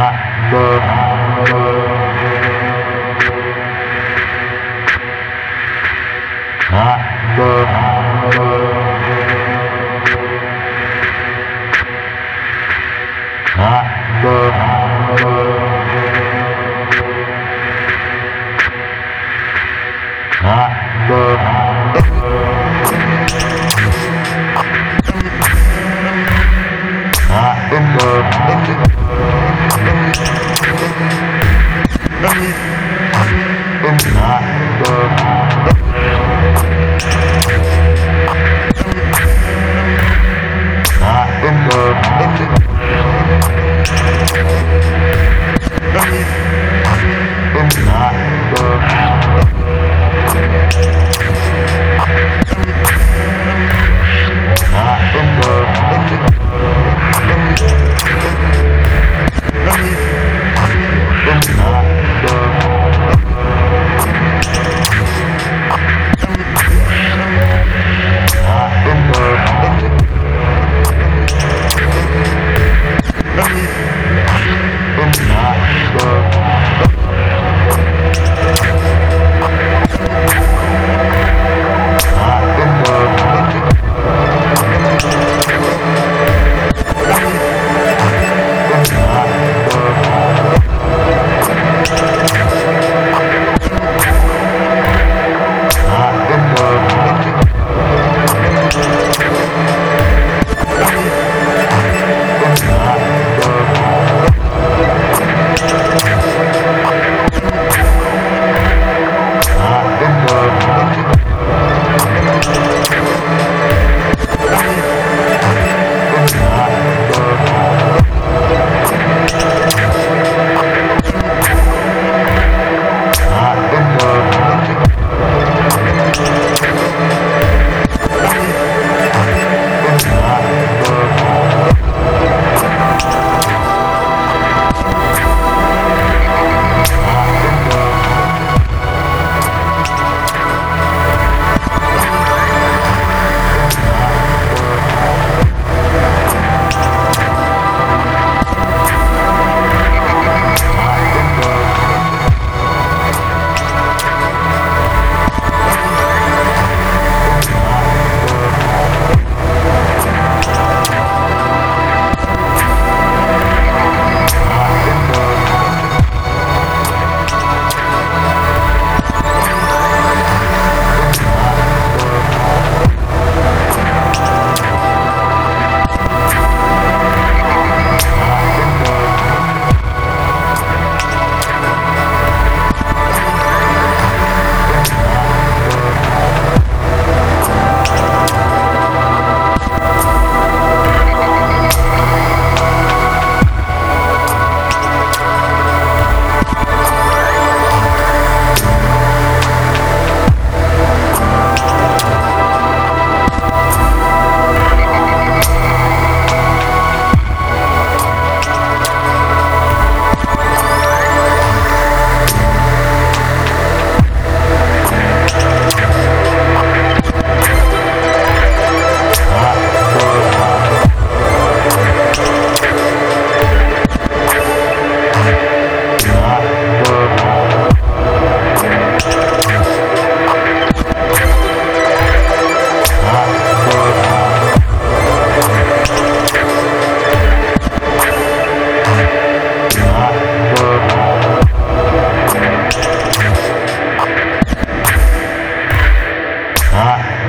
not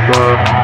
Bye.